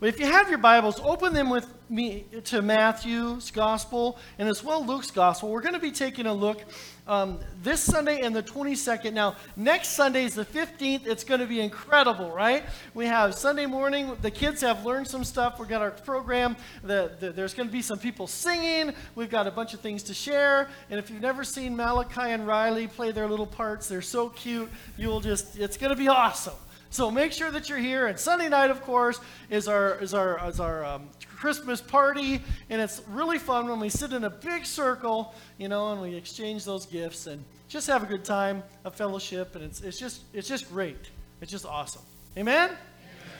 But if you have your Bibles, open them with me to Matthew's Gospel and as well Luke's Gospel. We're going to be taking a look um, this Sunday and the 22nd. Now, next Sunday is the 15th. It's going to be incredible, right? We have Sunday morning. The kids have learned some stuff. We've got our program. The, the, there's going to be some people singing. We've got a bunch of things to share. And if you've never seen Malachi and Riley play their little parts, they're so cute. You'll just, it's going to be awesome. So make sure that you're here. And Sunday night, of course, is our is our is our um, Christmas party, and it's really fun when we sit in a big circle, you know, and we exchange those gifts and just have a good time, a fellowship, and it's it's just it's just great. It's just awesome. Amen. Amen.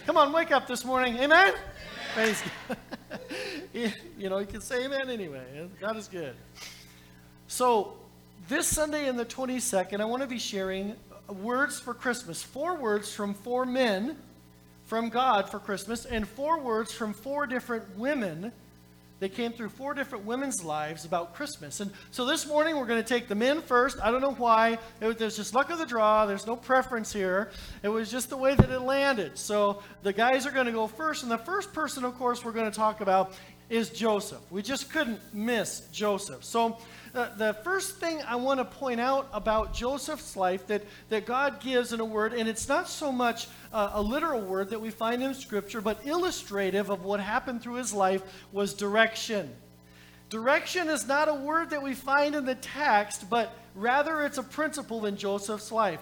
Come on, wake up this morning. Amen. amen. You know, you can say amen anyway. God is good. So this Sunday in the 22nd, I want to be sharing words for Christmas. Four words from four men from God for Christmas, and four words from four different women that came through four different women's lives about Christmas. And so this morning we're going to take the men first. I don't know why. It, there's just luck of the draw. There's no preference here. It was just the way that it landed. So the guys are going to go first. And the first person, of course, we're going to talk about is Joseph. We just couldn't miss Joseph. So uh, the first thing I want to point out about Joseph's life that, that God gives in a word, and it's not so much uh, a literal word that we find in Scripture, but illustrative of what happened through his life, was direction. Direction is not a word that we find in the text, but rather it's a principle in Joseph's life.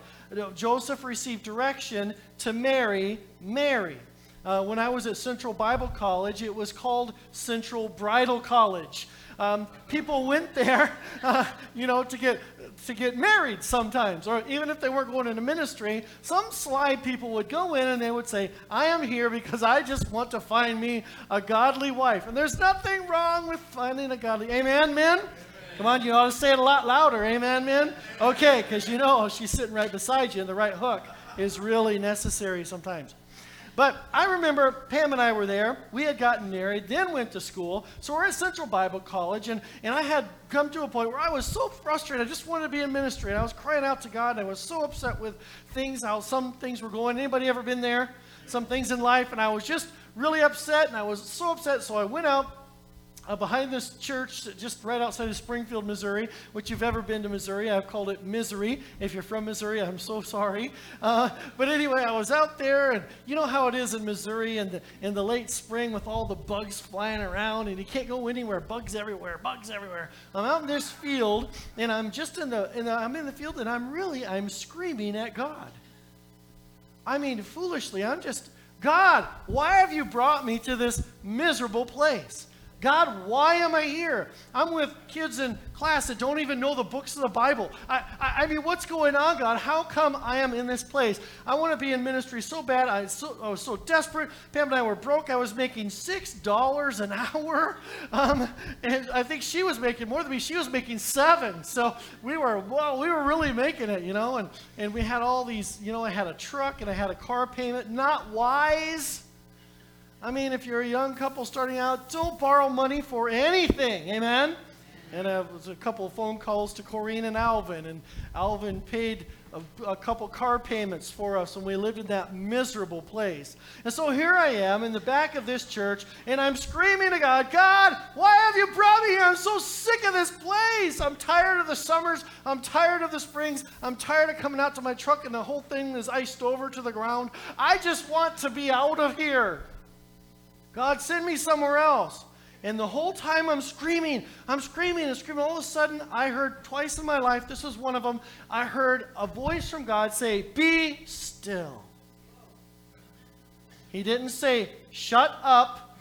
Joseph received direction to marry Mary. Uh, when I was at Central Bible College, it was called Central Bridal College. Um, people went there, uh, you know, to get to get married sometimes, or even if they weren't going into ministry, some sly people would go in and they would say, "I am here because I just want to find me a godly wife." And there's nothing wrong with finding a godly. Amen, men. Come on, you ought to say it a lot louder. Amen, men. Okay, because you know she's sitting right beside you, and the right hook is really necessary sometimes. But I remember Pam and I were there. We had gotten married, then went to school. So we're at Central Bible College, and, and I had come to a point where I was so frustrated. I just wanted to be in ministry. And I was crying out to God, and I was so upset with things, how some things were going. Anybody ever been there? Some things in life, and I was just really upset, and I was so upset. So I went out uh, behind this church, just right outside of Springfield, Missouri, which you've ever been to Missouri, I've called it Misery. If you're from Missouri, I'm so sorry. Uh, but anyway, I was out there, and you know how it is in Missouri in the, in the late spring with all the bugs flying around, and you can't go anywhere. Bugs everywhere, bugs everywhere. I'm out in this field, and I'm just in the, in the I'm in the field, and I'm really, I'm screaming at God. I mean, foolishly, I'm just, God, why have you brought me to this miserable place? God, why am I here? I'm with kids in class that don't even know the books of the Bible. I, I, I mean, what's going on, God? How come I am in this place? I want to be in ministry so bad. I, so, I was so desperate. Pam and I were broke. I was making $6 an hour. Um, and I think she was making more than me. She was making seven. So we were, well, we were really making it, you know. And, and we had all these, you know, I had a truck and I had a car payment. Not wise I mean, if you're a young couple starting out, don't borrow money for anything. Amen? And uh, was a couple of phone calls to Corrine and Alvin, and Alvin paid a, a, couple car payments for us when we lived in that miserable place. And so here I am in the back of this church, and I'm screaming to God, God, why have you brought me here? I'm so sick of this place. I'm tired of the summers. I'm tired of the springs. I'm tired of coming out to my truck, and the whole thing is iced over to the ground. I just want to be out of here. God, send me somewhere else. And the whole time I'm screaming, I'm screaming and screaming. All of a sudden, I heard twice in my life, this was one of them, I heard a voice from God say, Be still. He didn't say, Shut up.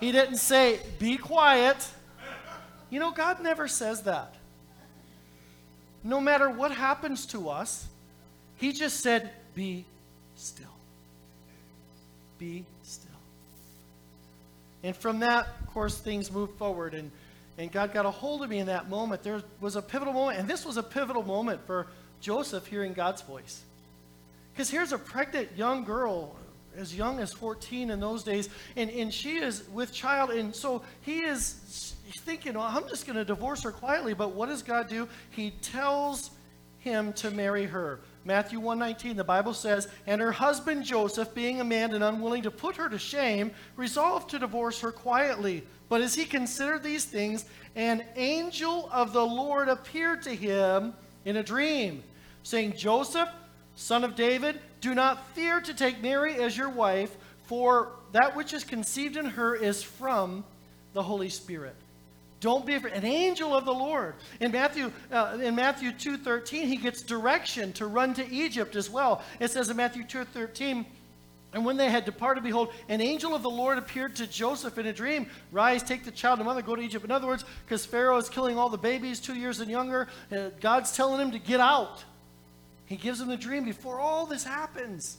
He didn't say, Be quiet. You know, God never says that. No matter what happens to us, He just said, Be still. Be still. And from that, of course, things moved forward. And, and God got a hold of me in that moment. There was a pivotal moment. And this was a pivotal moment for Joseph hearing God's voice. Because here's a pregnant young girl, as young as 14 in those days, and, and she is with child. And so he is thinking, well, I'm just going to divorce her quietly. But what does God do? He tells him to marry her. Matthew 1:19, the Bible says, "And her husband Joseph, being a man and unwilling to put her to shame, resolved to divorce her quietly. But as he considered these things, an angel of the Lord appeared to him in a dream, saying, Joseph, son of David, do not fear to take Mary as your wife, for that which is conceived in her is from the Holy Spirit. Don't be afraid. An angel of the Lord. In Matthew, uh, in Matthew 2.13, he gets direction to run to Egypt as well. It says in Matthew 2.13, and when they had departed, behold, an angel of the Lord appeared to Joseph in a dream. Rise, take the child and mother, go to Egypt. In other words, because Pharaoh is killing all the babies two years and younger, uh, God's telling him to get out. He gives him the dream before all this happens.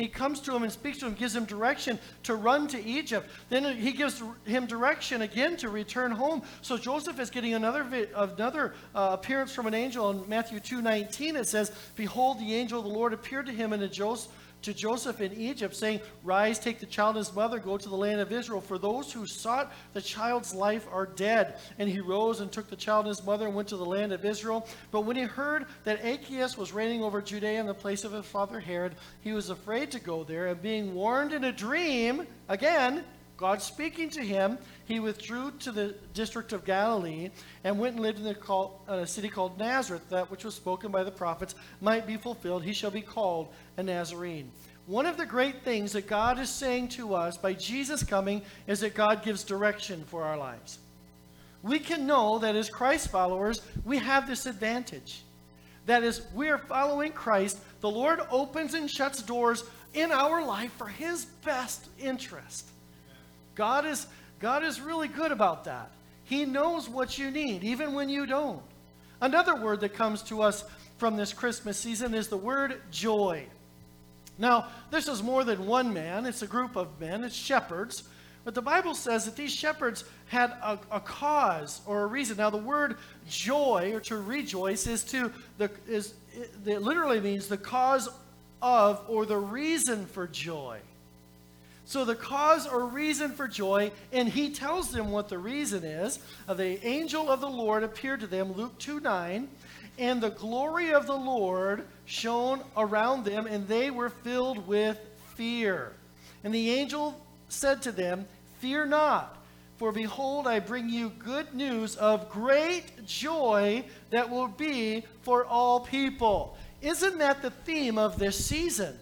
He comes to him and speaks to him, gives him direction to run to Egypt. Then he gives him direction again to return home. So Joseph is getting another another uh, appearance from an angel in Matthew 2:19. It says, "Behold, the angel of the Lord appeared to him in a Joseph." To Joseph in Egypt, saying, Rise, take the child and his mother, go to the land of Israel, for those who sought the child's life are dead. And he rose and took the child and his mother and went to the land of Israel. But when he heard that Archelaus was reigning over Judea in the place of his father Herod, he was afraid to go there, and being warned in a dream, again, God speaking to him, he withdrew to the district of Galilee and went and lived in a uh, city called Nazareth, that which was spoken by the prophets might be fulfilled. He shall be called a Nazarene. One of the great things that God is saying to us by Jesus coming is that God gives direction for our lives. We can know that as Christ followers, we have this advantage. That is, we are following Christ. The Lord opens and shuts doors in our life for His best interest. God is, God is really good about that. He knows what you need, even when you don't. Another word that comes to us from this Christmas season is the word joy. Now, this is more than one man, it's a group of men, it's shepherds. But the Bible says that these shepherds had a, a cause or a reason. Now, the word joy or to rejoice is to the is it literally means the cause of or the reason for joy. So the cause or reason for joy, and he tells them what the reason is. The angel of the Lord appeared to them, Luke 2 9, and the glory of the Lord shone around them, and they were filled with fear. And the angel said to them, Fear not, for behold, I bring you good news of great joy that will be for all people. Isn't that the theme of this season?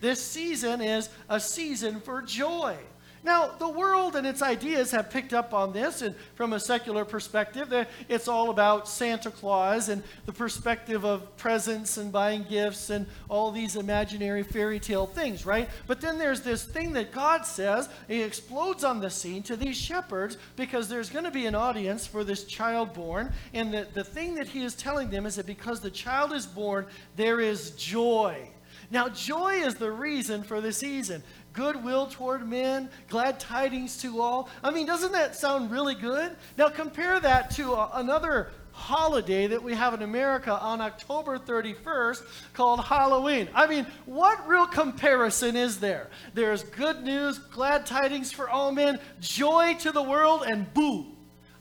This season is a season for joy. Now, the world and its ideas have picked up on this, and from a secular perspective, it's all about Santa Claus and the perspective of presents and buying gifts and all these imaginary fairy tale things, right? But then there's this thing that God says, He explodes on the scene to these shepherds because there's going to be an audience for this child born, and the, the thing that He is telling them is that because the child is born, there is joy. Now, joy is the reason for the season. Goodwill toward men, glad tidings to all. I mean, doesn't that sound really good? Now, compare that to a, another holiday that we have in America on October 31st called Halloween. I mean, what real comparison is there? There's good news, glad tidings for all men, joy to the world, and boo.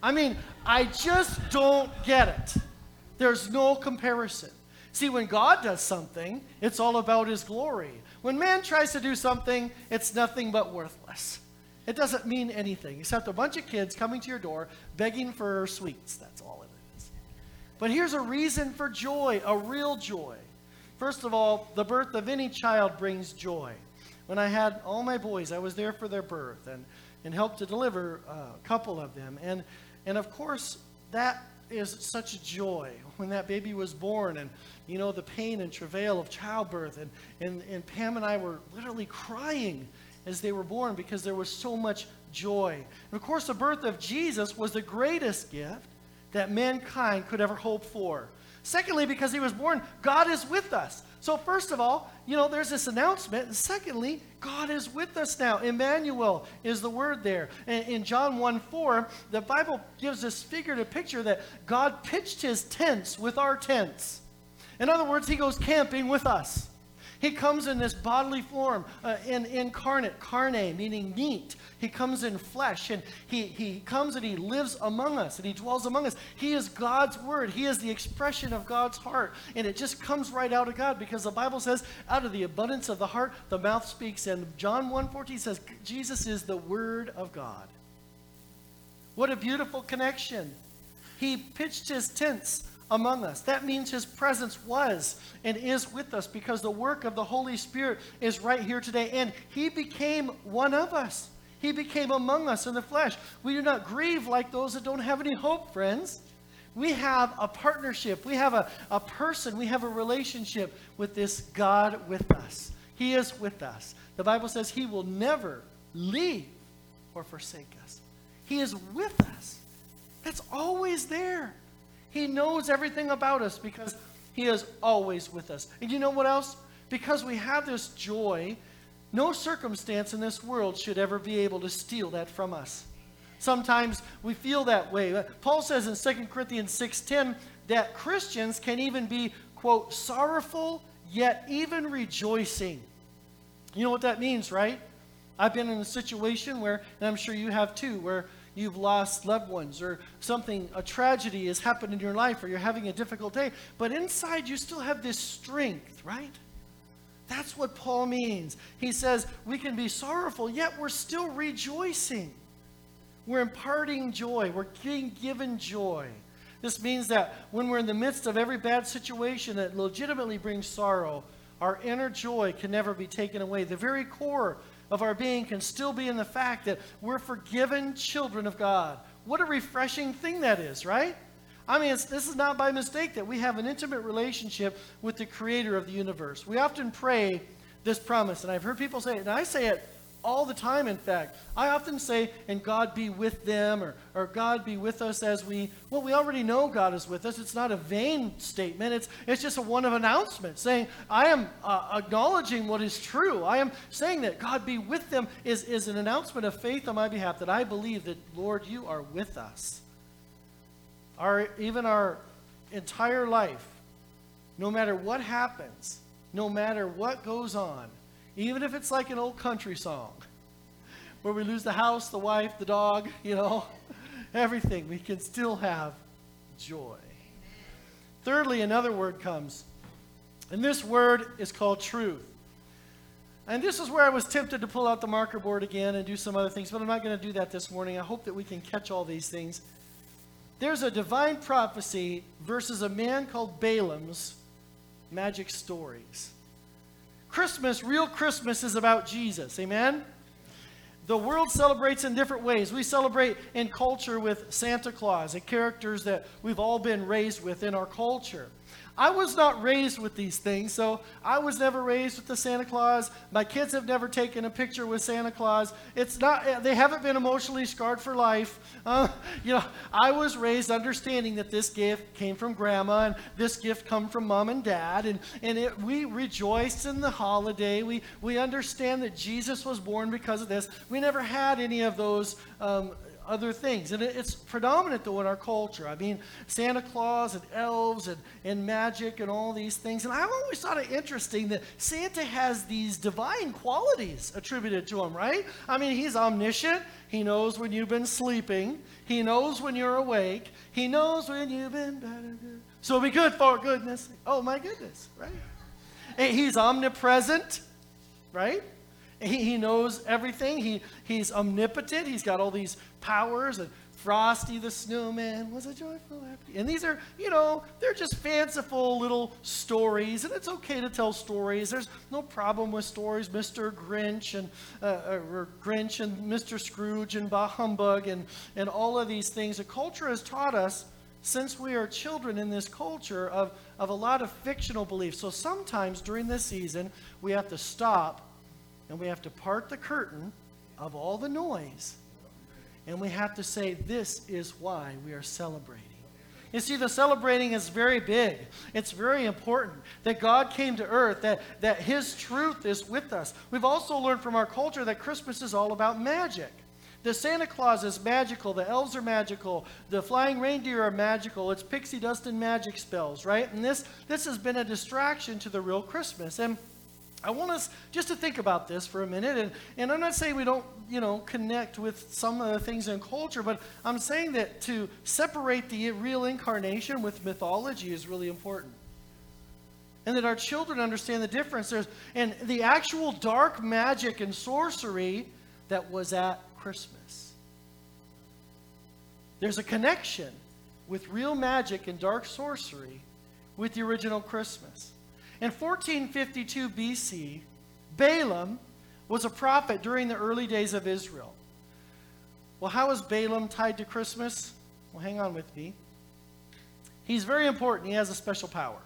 I mean, I just don't get it. There's no comparison. See, when God does something, it's all about his glory. When man tries to do something, it's nothing but worthless. It doesn't mean anything except a bunch of kids coming to your door begging for sweets. That's all it is. But here's a reason for joy, a real joy. First of all, the birth of any child brings joy. When I had all my boys, I was there for their birth and, and helped to deliver a couple of them. And, and of course, that is such a joy. When that baby was born and you know the pain and travail of childbirth and, and, and pam and i were literally crying as they were born because there was so much joy. And of course the birth of jesus was the greatest gift that mankind could ever hope for. Secondly because he was born god is with us so first of all you know there's this announcement and secondly God is with us now. Emmanuel is the word there. In John 1 4, the Bible gives this figurative picture that God pitched his tents with our tents. In other words, he goes camping with us. He comes in this bodily form, uh, in, incarnate, carne, meaning meat. He comes in flesh, and he, he comes and he lives among us, and he dwells among us. He is God's word. He is the expression of God's heart, and it just comes right out of God because the Bible says, out of the abundance of the heart, the mouth speaks. And John 1.14 says, Jesus is the word of God. What a beautiful connection. He pitched his tents among us. That means his presence was and is with us because the work of the Holy Spirit is right here today. And he became one of us. He became among us in the flesh. We do not grieve like those that don't have any hope, friends. We have a partnership. We have a, a person. We have a relationship with this God with us. He is with us. The Bible says he will never leave or forsake us. He is with us. That's always there. He knows everything about us because He is always with us. And you know what else? Because we have this joy, no circumstance in this world should ever be able to steal that from us. Sometimes we feel that way. Paul says in 2 Corinthians 6:10 that Christians can even be quote sorrowful yet even rejoicing. You know what that means, right? I've been in a situation where and I'm sure you have too where you've lost loved ones or something, a tragedy has happened in your life or you're having a difficult day, but inside you still have this strength, right? That's what Paul means. He says we can be sorrowful, yet we're still rejoicing. We're imparting joy, we're being given joy. This means that when we're in the midst of every bad situation that legitimately brings sorrow, our inner joy can never be taken away. The very core of our being can still be in the fact that we're forgiven children of God. What a refreshing thing that is, right? I mean, this is not by mistake that we have an intimate relationship with the creator of the universe. We often pray this promise, and I've heard people say it, and I say it all the time, in fact. I often say, and God be with them, or, or God be with us as we, well, we already know God is with us. It's not a vain statement, it's, it's just a one of announcement saying, I am uh, acknowledging what is true. I am saying that God be with them is, is an announcement of faith on my behalf that I believe that, Lord, you are with us. Our, even our entire life, no matter what happens, no matter what goes on, even if it's like an old country song where we lose the house, the wife, the dog, you know, everything, we can still have joy. Thirdly, another word comes, and this word is called truth. And this is where I was tempted to pull out the marker board again and do some other things, but I'm not going to do that this morning. I hope that we can catch all these things. There's a divine prophecy versus a man called Balaam's magic stories. Christmas, real Christmas, is about Jesus. Amen? The world celebrates in different ways. We celebrate in culture with Santa Claus, the characters that we've all been raised with in our culture. I was not raised with these things, so I was never raised with the Santa Claus. My kids have never taken a picture with Santa Claus. It's not; they haven't been emotionally scarred for life. Uh, you know, I was raised understanding that this gift came from Grandma and this gift come from Mom and Dad, and and it, we rejoice in the holiday. We we understand that Jesus was born because of this. We never had any of those um, other things. And it's predominant, though, in our culture. I mean, Santa Claus and elves and, and magic and all these things. And I've always thought it interesting that Santa has these divine qualities attributed to him, right? I mean, he's omniscient. He knows when you've been sleeping. He knows when you're awake. He knows when you've been. So be good for goodness. Oh, my goodness, right? And he's omnipresent, right? He, he knows everything. He, he's omnipotent. He's got all these powers. And Frosty the Snowman was a joyful happy. And these are, you know, they're just fanciful little stories. And it's okay to tell stories. There's no problem with stories. Mr. Grinch and uh, or Grinch and Mr. Scrooge and Bah Humbug and, and all of these things. The culture has taught us since we are children in this culture of, of a lot of fictional beliefs. So sometimes during this season, we have to stop and we have to part the curtain of all the noise. And we have to say, this is why we are celebrating. You see, the celebrating is very big. It's very important that God came to earth, that, that His truth is with us. We've also learned from our culture that Christmas is all about magic. The Santa Claus is magical, the elves are magical, the flying reindeer are magical, it's pixie dust and magic spells, right? And this, this has been a distraction to the real Christmas. And I want us just to think about this for a minute. And, and I'm not saying we don't, you know, connect with some of the things in culture, but I'm saying that to separate the real incarnation with mythology is really important. And that our children understand the difference. There's, and the actual dark magic and sorcery that was at Christmas. There's a connection with real magic and dark sorcery with the original Christmas. In 1452 BC, Balaam was a prophet during the early days of Israel. Well, how is Balaam tied to Christmas? Well, hang on with me. He's very important. He has a special power.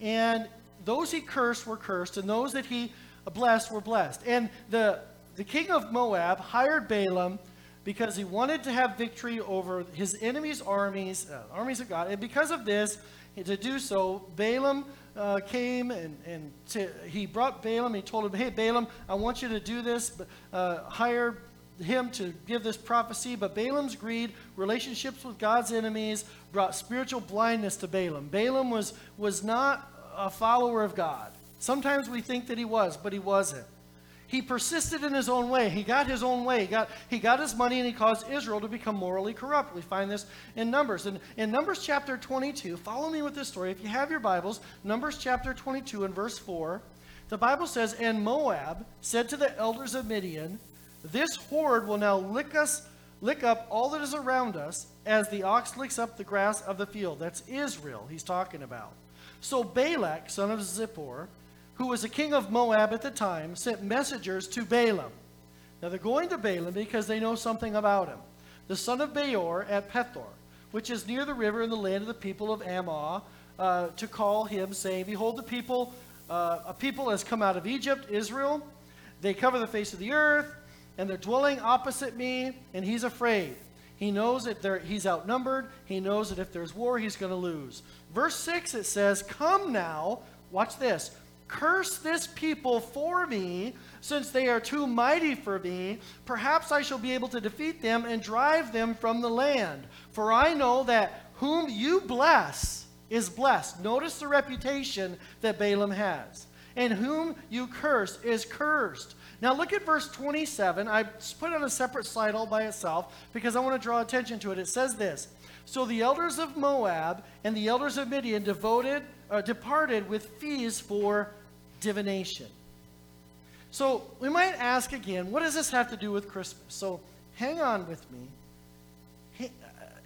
And those he cursed were cursed, and those that he blessed were blessed. And the, the king of Moab hired Balaam because he wanted to have victory over his enemies' armies, uh, armies of God. And because of this, to do so, Balaam uh, came and, and to, he brought Balaam. He told him, Hey, Balaam, I want you to do this, but, uh, hire him to give this prophecy. But Balaam's greed, relationships with God's enemies, brought spiritual blindness to Balaam. Balaam was, was not a follower of God. Sometimes we think that he was, but he wasn't. He persisted in his own way. He got his own way. He got, he got his money and he caused Israel to become morally corrupt. We find this in Numbers. And in Numbers chapter 22, follow me with this story. If you have your Bibles, Numbers chapter 22 and verse 4, the Bible says, And Moab said to the elders of Midian, This horde will now lick us, lick up all that is around us, as the ox licks up the grass of the field. That's Israel he's talking about. So Balak, son of Zippor, who was the king of Moab at the time, sent messengers to Balaam. Now they're going to Balaam because they know something about him. The son of Beor at Pethor, which is near the river in the land of the people of Amaw, uh, to call him, saying, Behold, the people, uh, a people has come out of Egypt, Israel. They cover the face of the earth, and they're dwelling opposite me, and he's afraid. He knows that he's outnumbered. He knows that if there's war, he's going to lose. Verse 6, it says, Come now, watch this Curse this people for me, since they are too mighty for me. Perhaps I shall be able to defeat them and drive them from the land. For I know that whom you bless is blessed. Notice the reputation that Balaam has. And whom you curse is cursed. Now look at verse 27. I put it on a separate slide all by itself because I want to draw attention to it. It says this So the elders of Moab and the elders of Midian devoted uh, departed with fees for divination. So we might ask again, what does this have to do with Christmas? So hang on with me. Uh,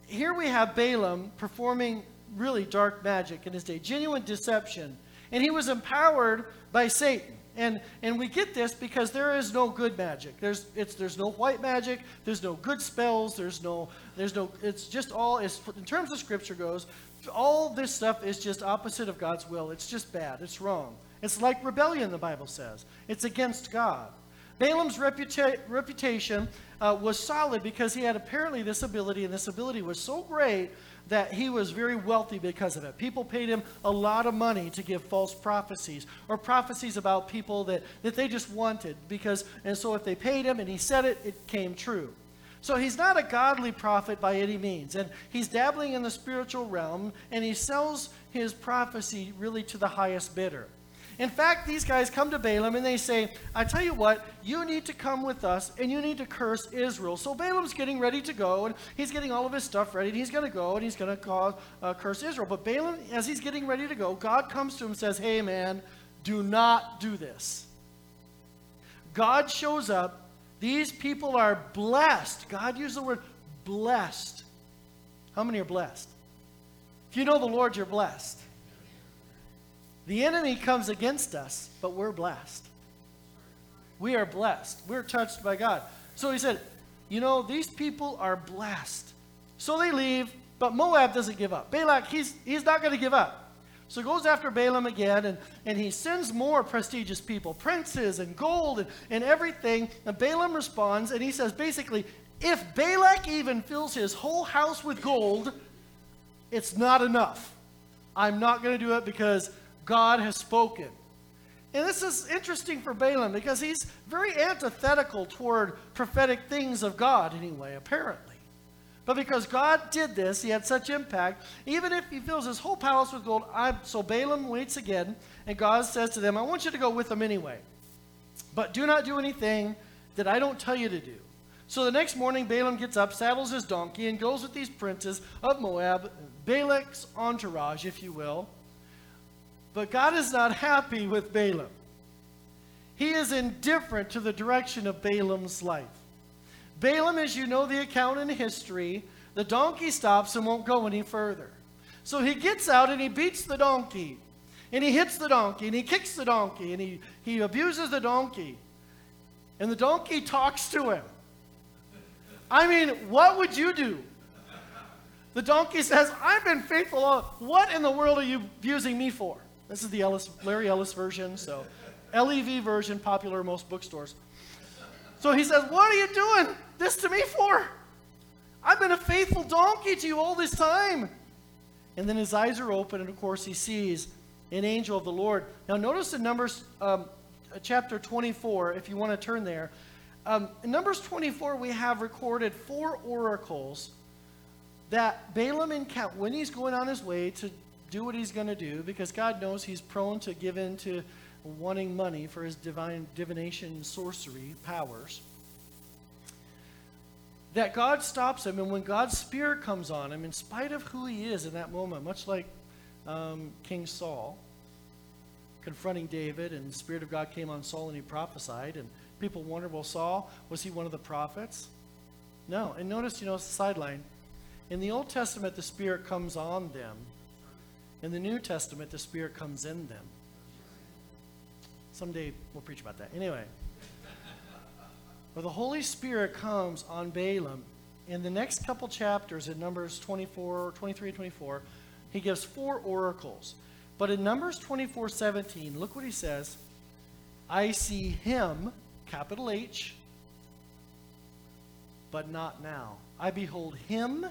here we have Balaam performing really dark magic in his day, genuine deception. And he was empowered by Satan. And, and we get this because there is no good magic. There's, it's, there's no white magic. There's no good spells. There's no, there's no, it's just all, is, in terms of scripture goes, all this stuff is just opposite of God's will. It's just bad. It's wrong. It's like rebellion, the Bible says. It's against God. Balaam's reputa- reputation uh, was solid because he had apparently this ability, and this ability was so great that he was very wealthy because of it. People paid him a lot of money to give false prophecies or prophecies about people that, that they just wanted because and so if they paid him and he said it, it came true. So he's not a godly prophet by any means. And he's dabbling in the spiritual realm, and he sells his prophecy really to the highest bidder. In fact, these guys come to Balaam and they say, I tell you what, you need to come with us and you need to curse Israel. So Balaam's getting ready to go and he's getting all of his stuff ready and he's going to go and he's going to uh, curse Israel. But Balaam, as he's getting ready to go, God comes to him and says, Hey man, do not do this. God shows up these people are blessed. God used the word blessed. How many are blessed? If you know the Lord, you're blessed. The enemy comes against us, but we're blessed. We are blessed. We're touched by God. So he said, You know, these people are blessed. So they leave, but Moab doesn't give up. Balak, he's, he's not going to give up. So he goes after Balaam again, and, and he sends more prestigious people, princes and gold and, and everything. And Balaam responds, and he says basically, if Balak even fills his whole house with gold, it's not enough. I'm not going to do it because God has spoken. And this is interesting for Balaam because he's very antithetical toward prophetic things of God, anyway, apparently. But because God did this, he had such impact, even if he fills his whole palace with gold. I, so Balaam waits again, and God says to them, I want you to go with them anyway. But do not do anything that I don't tell you to do. So the next morning, Balaam gets up, saddles his donkey, and goes with these princes of Moab, Balak's entourage, if you will. But God is not happy with Balaam. He is indifferent to the direction of Balaam's life. Balaam, as you know the account in history, the donkey stops and won't go any further. So he gets out and he beats the donkey. And he hits the donkey and he kicks the donkey and he, he abuses the donkey. And the donkey talks to him. I mean, what would you do? The donkey says, I've been faithful. all. What in the world are you abusing me for? This is the Ellis, Larry Ellis version, so LEV version, popular in most bookstores. So he says, What are you doing this to me for? I've been a faithful donkey to you all this time. And then his eyes are open, and of course, he sees an angel of the Lord. Now, notice in Numbers um, chapter 24, if you want to turn there, um, in Numbers 24, we have recorded four oracles that Balaam encountered when he's going on his way to do what he's going to do, because God knows he's prone to give in to wanting money for his divine divination sorcery powers. That God stops him, and when God's spirit comes on him, in spite of who he is in that moment, much like um, King Saul confronting David, and the Spirit of God came on Saul and he prophesied, and people wondered, well, Saul, was he one of the prophets? No. And notice, you know, it's a sideline. In the Old Testament, the Spirit comes on them. In the New Testament, the Spirit comes in them. Someday we'll preach about that. Anyway, where the Holy Spirit comes on Balaam, in the next couple chapters in Numbers 24, 23, 24, he gives four oracles. But in Numbers 24, 17, look what he says. I see him, capital H, but not now. I behold him,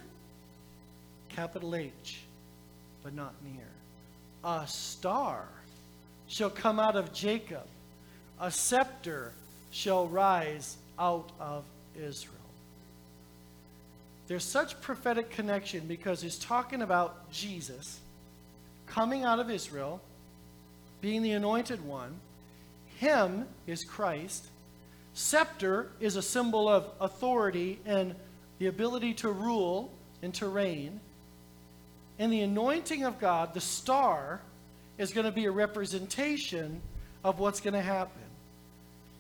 capital H, but not near. A star shall come out of Jacob, a scepter shall rise out of Israel. There's such prophetic connection because he's talking about Jesus coming out of Israel, being the anointed one. Him is Christ. Scepter is a symbol of authority and the ability to rule and to reign. And the anointing of God, the star, is going to be a representation of what's going to happen.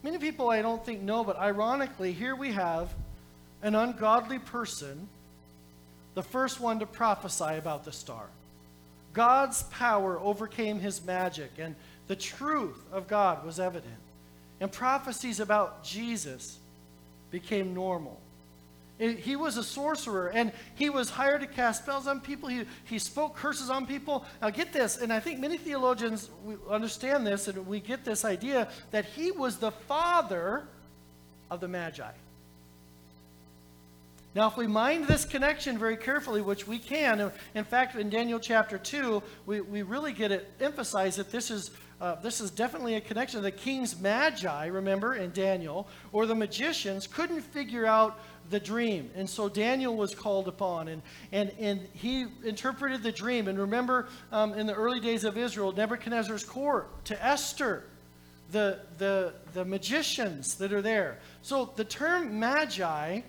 Many people I don't think know, but ironically, here we have an ungodly person, the first one to prophesy about the star. God's power overcame his magic, and the truth of God was evident. And prophecies about Jesus became normal. He was a sorcerer and he was hired to cast spells on people. He, he spoke curses on people. Now, get this, and I think many theologians understand this and we get this idea that he was the father of the Magi. Now, if we mind this connection very carefully, which we can, in fact, in Daniel chapter 2, we, we really get it emphasized that this is, uh, this is definitely a connection. The king's magi, remember, in Daniel, or the magicians, couldn't figure out the dream. And so Daniel was called upon, and, and, and he interpreted the dream. And remember, um, in the early days of Israel, Nebuchadnezzar's court to Esther, the, the, the magicians that are there. So the term magi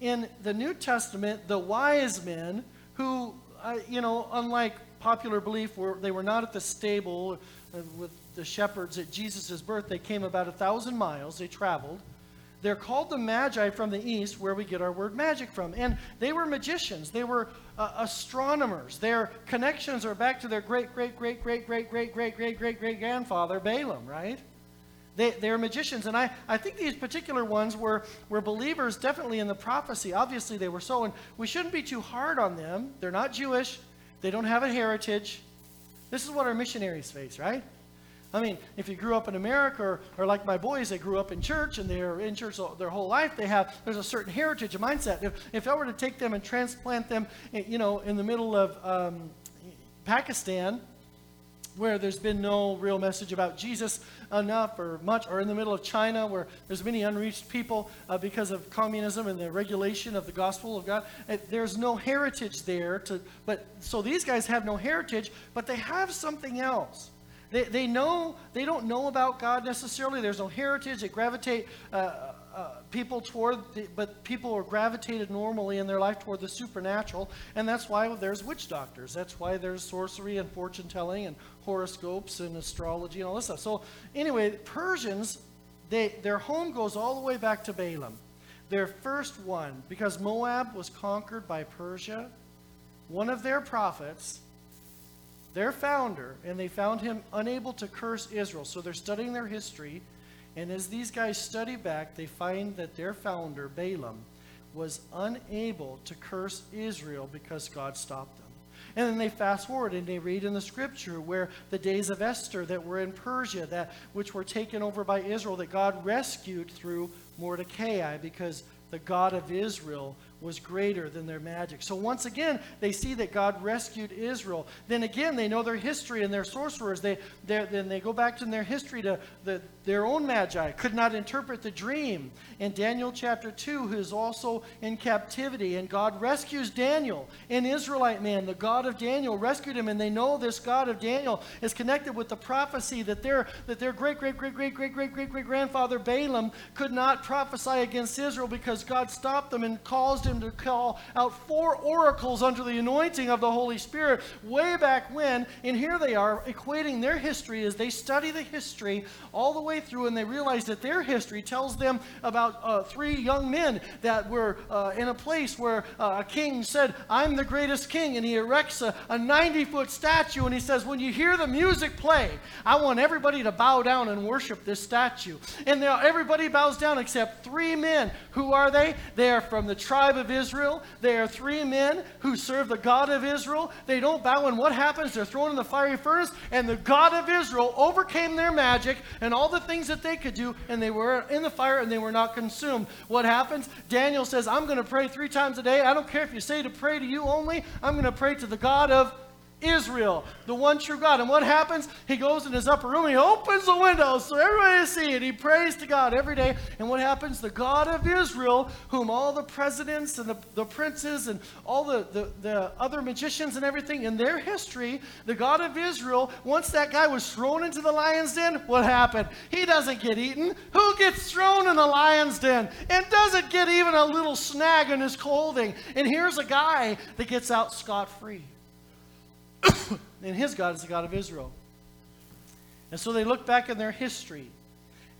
in the New Testament, the wise men who, uh, you know, unlike popular belief, were, they were not at the stable uh, with the shepherds at Jesus' birth. They came about a thousand miles, they traveled. They're called the Magi from the east, where we get our word magic from. And they were magicians, they were uh, astronomers. Their connections are back to their great, great, great, great, great, great, great, great, great, great grandfather, Balaam, right? They, they're magicians. And I, I think these particular ones were, were believers definitely in the prophecy. Obviously, they were so. And we shouldn't be too hard on them. They're not Jewish, they don't have a heritage. This is what our missionaries face, right? I mean, if you grew up in America, or, or like my boys, they grew up in church and they're in church their whole life, they have, there's a certain heritage, a mindset. If, if I were to take them and transplant them, you know, in the middle of um, Pakistan, where there's been no real message about Jesus enough or much, or in the middle of China where there's many unreached people uh, because of communism and the regulation of the gospel of God. Uh, there's no heritage there to, but so these guys have no heritage, but they have something else. They, they know, they don't know about God necessarily. There's no heritage. They gravitate, uh, uh, people toward, the, but people are gravitated normally in their life toward the supernatural, and that's why there's witch doctors. That's why there's sorcery and fortune telling and horoscopes and astrology and all this stuff. So anyway, Persians, they, their home goes all the way back to Balaam. Their first one, because Moab was conquered by Persia, one of their prophets, their founder, and they found him unable to curse Israel. So they're studying their history and as these guys study back, they find that their founder, Balaam, was unable to curse Israel because God stopped them. And then they fast forward and they read in the scripture where the days of Esther that were in Persia, that which were taken over by Israel, that God rescued through Mordecai because the God of Israel was greater than their magic. So once again, they see that God rescued Israel. Then again, they know their history and their sorcerers. They, then they go back to their history to the, their own magi, could not interpret the dream. In Daniel chapter 2, who is also in captivity, and God rescues Daniel, an Israelite man. The God of Daniel rescued him, and they know this God of Daniel is connected with the prophecy that their, that their great, great, great, great, great, great, great, great grandfather Balaam could not prophesy against Israel because God stopped them and caused him to call out four oracles under the anointing of the Holy Spirit way back when. And here they are equating their history as they study the history all the way through and they realize that their history tells them about uh, three young men that were uh, in a place where uh, a king said, I'm the greatest king. And he erects a 90 foot statue and he says, When you hear the music play, I want everybody to bow down and worship this statue. And now everybody bows down except three men. Who are they? They are from the tribe of Israel. They are three men who serve the God of Israel. They don't bow, and what happens? They're thrown in the fiery furnace, and the God of Israel overcame their magic and all the things that they could do, and they were in the fire and they were not consumed. What happens? Daniel says, I'm going to pray three times a day. I don't care if you say to pray to you only, I'm going to pray to the God of Israel, the one true God. And what happens? He goes in his upper room, he opens the windows so everybody to see it. He prays to God every day. And what happens? The God of Israel, whom all the presidents and the, the princes and all the, the, the other magicians and everything in their history, the God of Israel, once that guy was thrown into the lion's den, what happened? He doesn't get eaten. Who gets thrown in the lion's den and doesn't get even a little snag in his clothing? And here's a guy that gets out scot free. and his God is the God of Israel. And so they look back in their history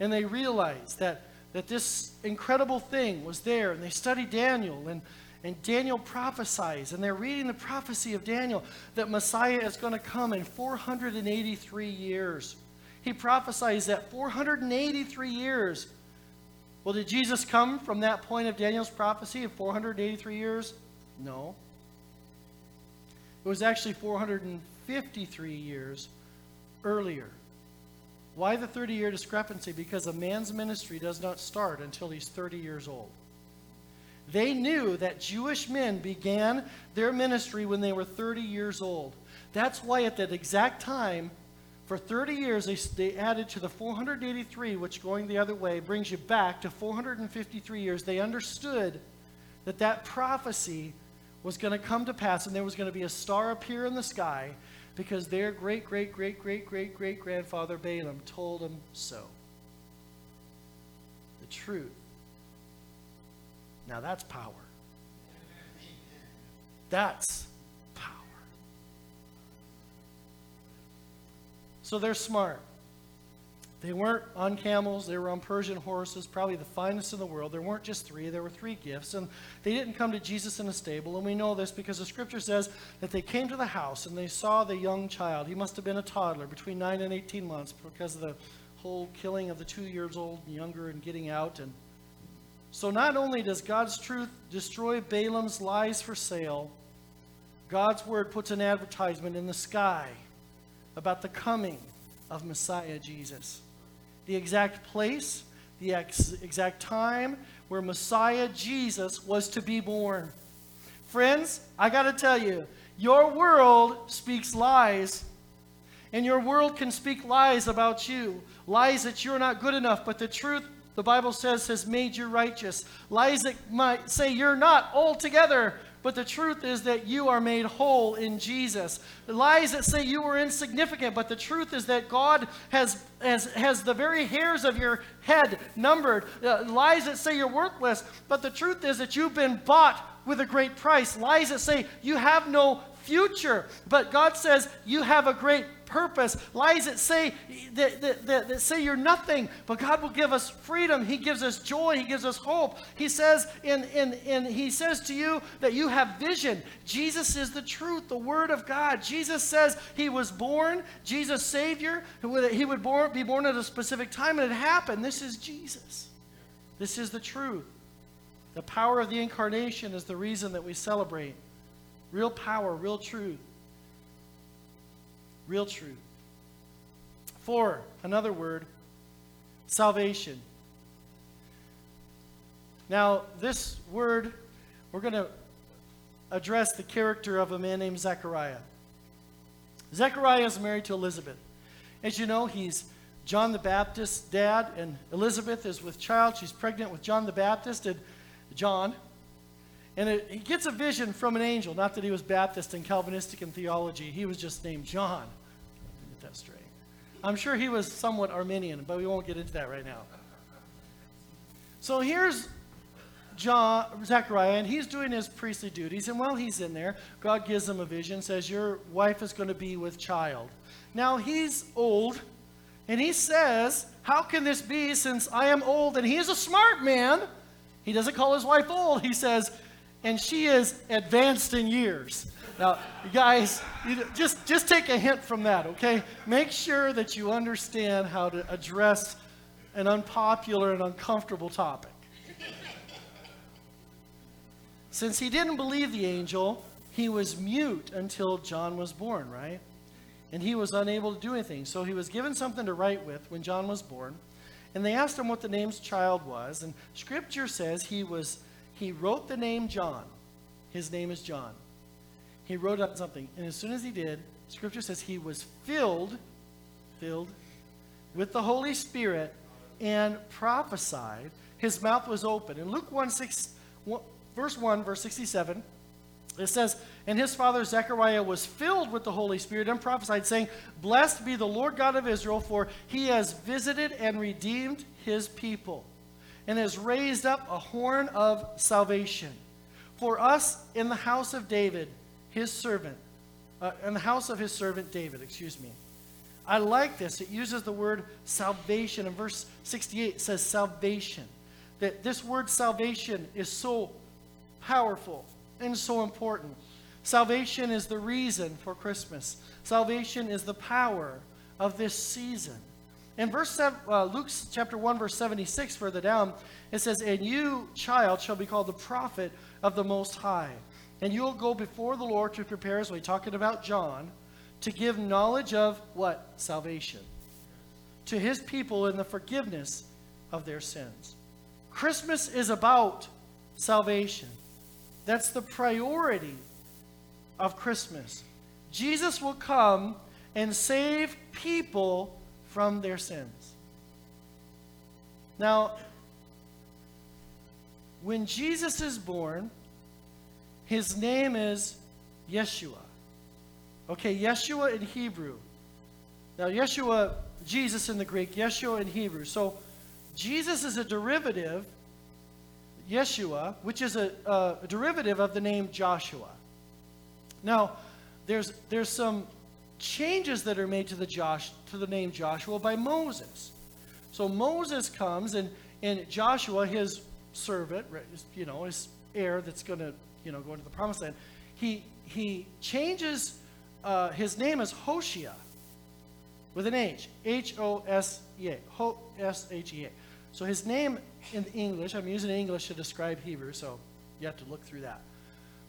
and they realize that, that this incredible thing was there. And they study Daniel and, and Daniel prophesies. And they're reading the prophecy of Daniel that Messiah is going to come in 483 years. He prophesies that 483 years. Well, did Jesus come from that point of Daniel's prophecy of 483 years? No. It was actually 453 years earlier. Why the 30 year discrepancy? Because a man's ministry does not start until he's 30 years old. They knew that Jewish men began their ministry when they were 30 years old. That's why at that exact time, for 30 years, they, they added to the 483, which going the other way brings you back to 453 years. They understood that that prophecy was going to come to pass and there was going to be a star appear in the sky because their great, great, great, great, great, great grandfather Balaam told them so. The truth. Now that's power. That's power. So they're smart. They weren't on camels, they were on Persian horses, probably the finest in the world. There weren't just three, there were three gifts. And they didn't come to Jesus in a stable. And we know this because the scripture says that they came to the house and they saw the young child. He must have been a toddler, between 9 and 18 months, because of the whole killing of the two years old and younger and getting out. And so not only does God's truth destroy Balaam's lies for sale, God's word puts an advertisement in the sky about the coming of Messiah Jesus the exact place, the ex- exact time where Messiah Jesus was to be born. Friends, I got to tell you, your world speaks lies. And your world can speak lies about you, lies that you're not good enough, but the truth, the Bible says, has made you righteous. Lies that might say you're not altogether but the truth is that you are made whole in Jesus. The lies that say you are insignificant, but the truth is that God has, has, has the very hairs of your head numbered. Uh, lies that say you're worthless, but the truth is that you've been bought with a great price. Lies that say you have no future, but God says you have a great purpose, lies that say that, that, that, that, say you're nothing, but God will give us freedom. He gives us joy. He gives us hope. He says in, in, in He says to you that you have vision. Jesus is the truth, the Word of God. Jesus says He was born, Jesus Savior, He would born, be born at a specific time, and it happened. This is Jesus. This is the truth. The power of the incarnation is the reason that we celebrate. Real power, real truth real truth. Four, another word, salvation. Now, this word, we're going to address the character of a man named Zechariah. Zechariah is married to Elizabeth. As you know, he's John the Baptist's dad, and Elizabeth is with child. She's pregnant with John the Baptist, and John, and it, he gets a vision from an angel. Not that he was Baptist and Calvinistic in theology, he was just named John. That straight. I'm sure he was somewhat Arminian, but we won't get into that right now. So here's John, Zechariah, and he's doing his priestly duties. And while he's in there, God gives him a vision, says, Your wife is going to be with child. Now he's old, and he says, How can this be since I am old? And he is a smart man. He doesn't call his wife old. He says, and she is advanced in years. Now, you guys, you just, just take a hint from that, okay? Make sure that you understand how to address an unpopular and uncomfortable topic. Since he didn't believe the angel, he was mute until John was born, right? And he was unable to do anything. So he was given something to write with when John was born. And they asked him what the name's child was. And scripture says he was he wrote the name John. His name is John. He wrote up something. And as soon as he did, scripture says he was filled, filled with the Holy Spirit and prophesied. His mouth was open. In Luke 1, 6, 1 verse 1, verse 67, it says, And his father Zechariah was filled with the Holy Spirit and prophesied, saying, Blessed be the Lord God of Israel, for he has visited and redeemed his people and has raised up a horn of salvation for us in the house of David, his servant, uh, in the house of his servant David, excuse me. I like this. It uses the word salvation. In verse 68, it says salvation. That this word salvation is so powerful and so important. Salvation is the reason for Christmas. Salvation is the power of this season. In verse seven, uh, Luke chapter 1, verse 76, further down, it says, And you, child, shall be called the prophet of the Most High. And you will go before the Lord to prepare, as we're talking about John, to give knowledge of what? Salvation. To his people in the forgiveness of their sins. Christmas is about salvation. That's the priority of Christmas. Jesus will come and save people from their sins. Now, when Jesus is born, his name is Yeshua. Okay, Yeshua in Hebrew. Now, Yeshua, Jesus in the Greek, Yeshua in Hebrew. So, Jesus is a derivative, Yeshua, which is a, a derivative of the name Joshua. Now, there's, there's some changes that are made to the, Josh, to the name Joshua by Moses. So Moses comes, and, and Joshua, his servant, you know, his heir that's going to, you know, going to the promised land, he, he changes, uh, his name is Hoshea with an H, H O S E A, Ho S H E A. So his name in English, I'm using English to describe Hebrew, so you have to look through that.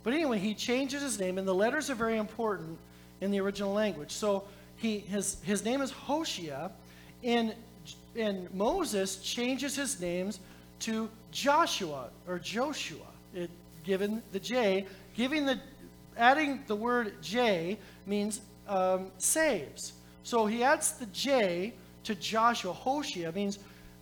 But anyway, he changes his name, and the letters are very important in the original language. So he, his, his name is Hoshea, and, and Moses changes his names to Joshua or Joshua, it, given the J, giving the, adding the word J means um, saves. So he adds the J to Joshua. Hoshea means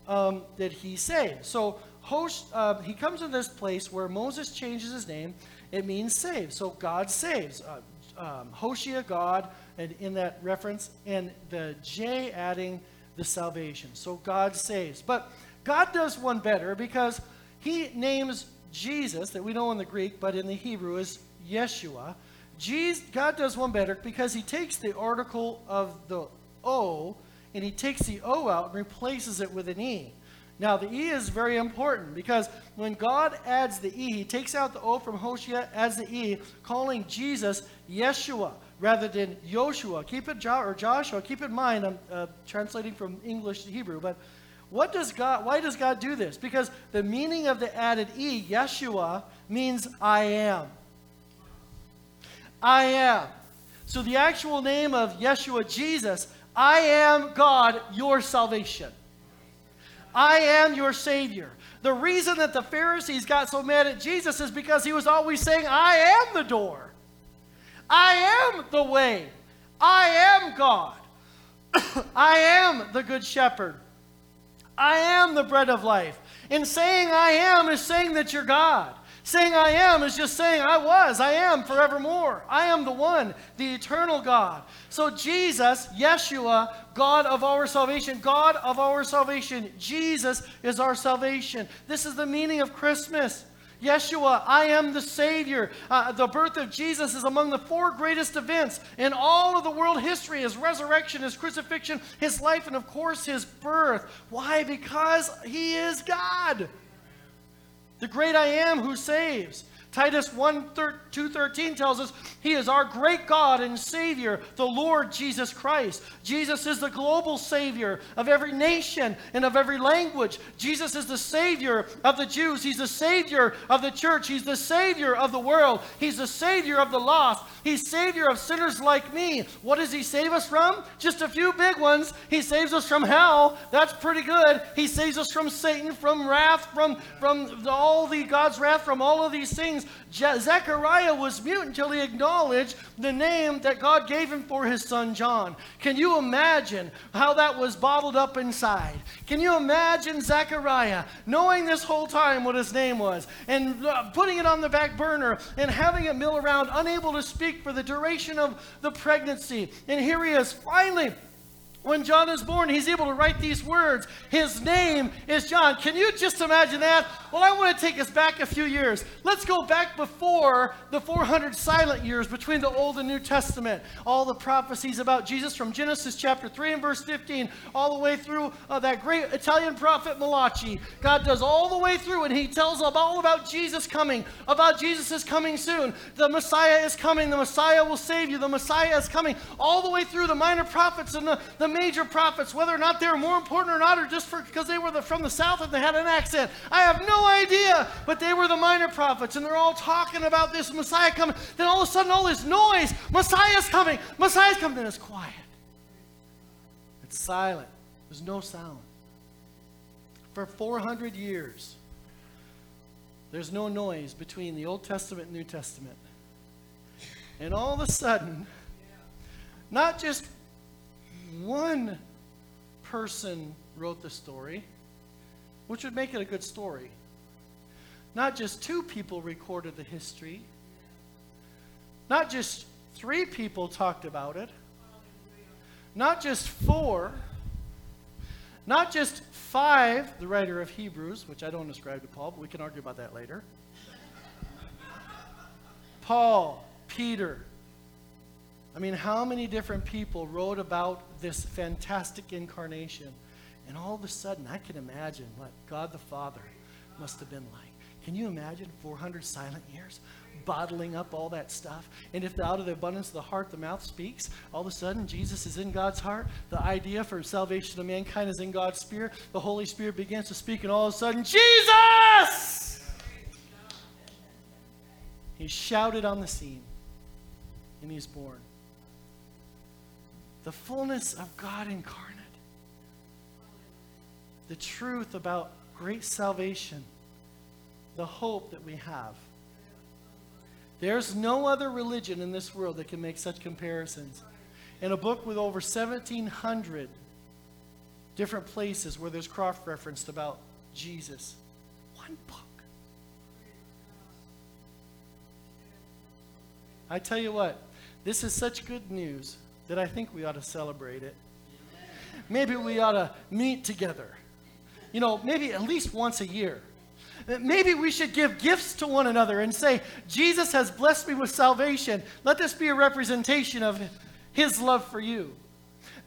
um, that he saved. So Hosh, uh, he comes to this place where Moses changes his name. It means save. So God saves. Uh, um, Hoshea, God, and in that reference, and the J adding the salvation. So God saves. But God does one better because he names Jesus, that we know in the Greek, but in the Hebrew is Yeshua. Jesus, God does one better because he takes the article of the O and he takes the O out and replaces it with an E. Now, the E is very important because when God adds the E, he takes out the O from Hoshea, adds the E, calling Jesus Yeshua rather than Yoshua. Keep it, jo- or Joshua, keep in mind, I'm uh, translating from English to Hebrew, but what does God, why does God do this? Because the meaning of the added E, Yeshua, means I am. I am. So the actual name of Yeshua, Jesus, I am God, your salvation. I am your Savior. The reason that the Pharisees got so mad at Jesus is because he was always saying, I am the door. I am the way. I am God. I am the Good Shepherd. I am the bread of life. In saying I am is saying that you're God. Saying I am is just saying I was, I am forevermore. I am the one, the eternal God. So Jesus, Yeshua, God of our salvation, God of our salvation, Jesus is our salvation. This is the meaning of Christmas. Yeshua, I am the Savior. Uh, the birth of Jesus is among the four greatest events in all of the world history his resurrection, his crucifixion, his life, and of course his birth. Why? Because he is God the great I am who saves. Titus 1 2.13 tells us he is our great God and Savior, the Lord Jesus Christ. Jesus is the global Savior of every nation and of every language. Jesus is the Savior of the Jews. He's the Savior of the church. He's the Savior of the world. He's the Savior of the lost. He's Savior of sinners like me. What does He save us from? Just a few big ones. He saves us from hell. That's pretty good. He saves us from Satan, from wrath, from, from all the God's wrath, from all of these things. Zechariah was mute until he acknowledged the name that God gave him for his son John. Can you imagine how that was bottled up inside? Can you imagine Zechariah knowing this whole time what his name was and uh, putting it on the back burner and having it mill around, unable to speak for the duration of the pregnancy? And here he is finally when John is born, he's able to write these words. His name is John. Can you just imagine that? Well, I want to take us back a few years. Let's go back before the 400 silent years between the Old and New Testament. All the prophecies about Jesus from Genesis chapter 3 and verse 15, all the way through uh, that great Italian prophet Malachi. God does all the way through, and he tells all about Jesus coming, about Jesus is coming soon. The Messiah is coming. The Messiah will save you. The Messiah is coming. All the way through the minor prophets and the, the major prophets, whether or not they were more important or not, or just because they were the, from the south and they had an accent. I have no idea, but they were the minor prophets, and they're all talking about this Messiah coming. Then all of a sudden, all this noise Messiah's coming, Messiah's coming, then it's quiet. It's silent. There's no sound. For 400 years, there's no noise between the Old Testament and New Testament. And all of a sudden, not just one person wrote the story, which would make it a good story. Not just two people recorded the history. Not just three people talked about it. Not just four. Not just five, the writer of Hebrews, which I don't ascribe to Paul, but we can argue about that later. Paul, Peter, I mean, how many different people wrote about this fantastic incarnation? And all of a sudden, I can imagine what God the Father must have been like. Can you imagine 400 silent years bottling up all that stuff? And if out of the abundance of the heart the mouth speaks, all of a sudden Jesus is in God's heart. The idea for salvation of mankind is in God's spirit. The Holy Spirit begins to speak, and all of a sudden, Jesus! He shouted on the scene, and he's born the fullness of God incarnate. The truth about great salvation, the hope that we have. There's no other religion in this world that can make such comparisons. in a book with over 1,700 different places where there's cross referenced about Jesus. One book. I tell you what, this is such good news that I think we ought to celebrate it. Maybe we ought to meet together. You know, maybe at least once a year. Maybe we should give gifts to one another and say, Jesus has blessed me with salvation. Let this be a representation of his love for you.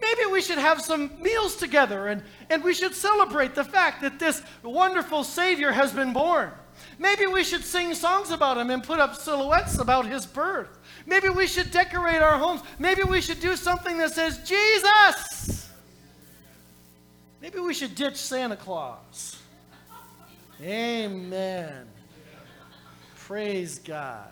Maybe we should have some meals together and, and we should celebrate the fact that this wonderful Savior has been born. Maybe we should sing songs about him and put up silhouettes about his birth. Maybe we should decorate our homes. Maybe we should do something that says, Jesus! Maybe we should ditch Santa Claus. Amen. Praise God.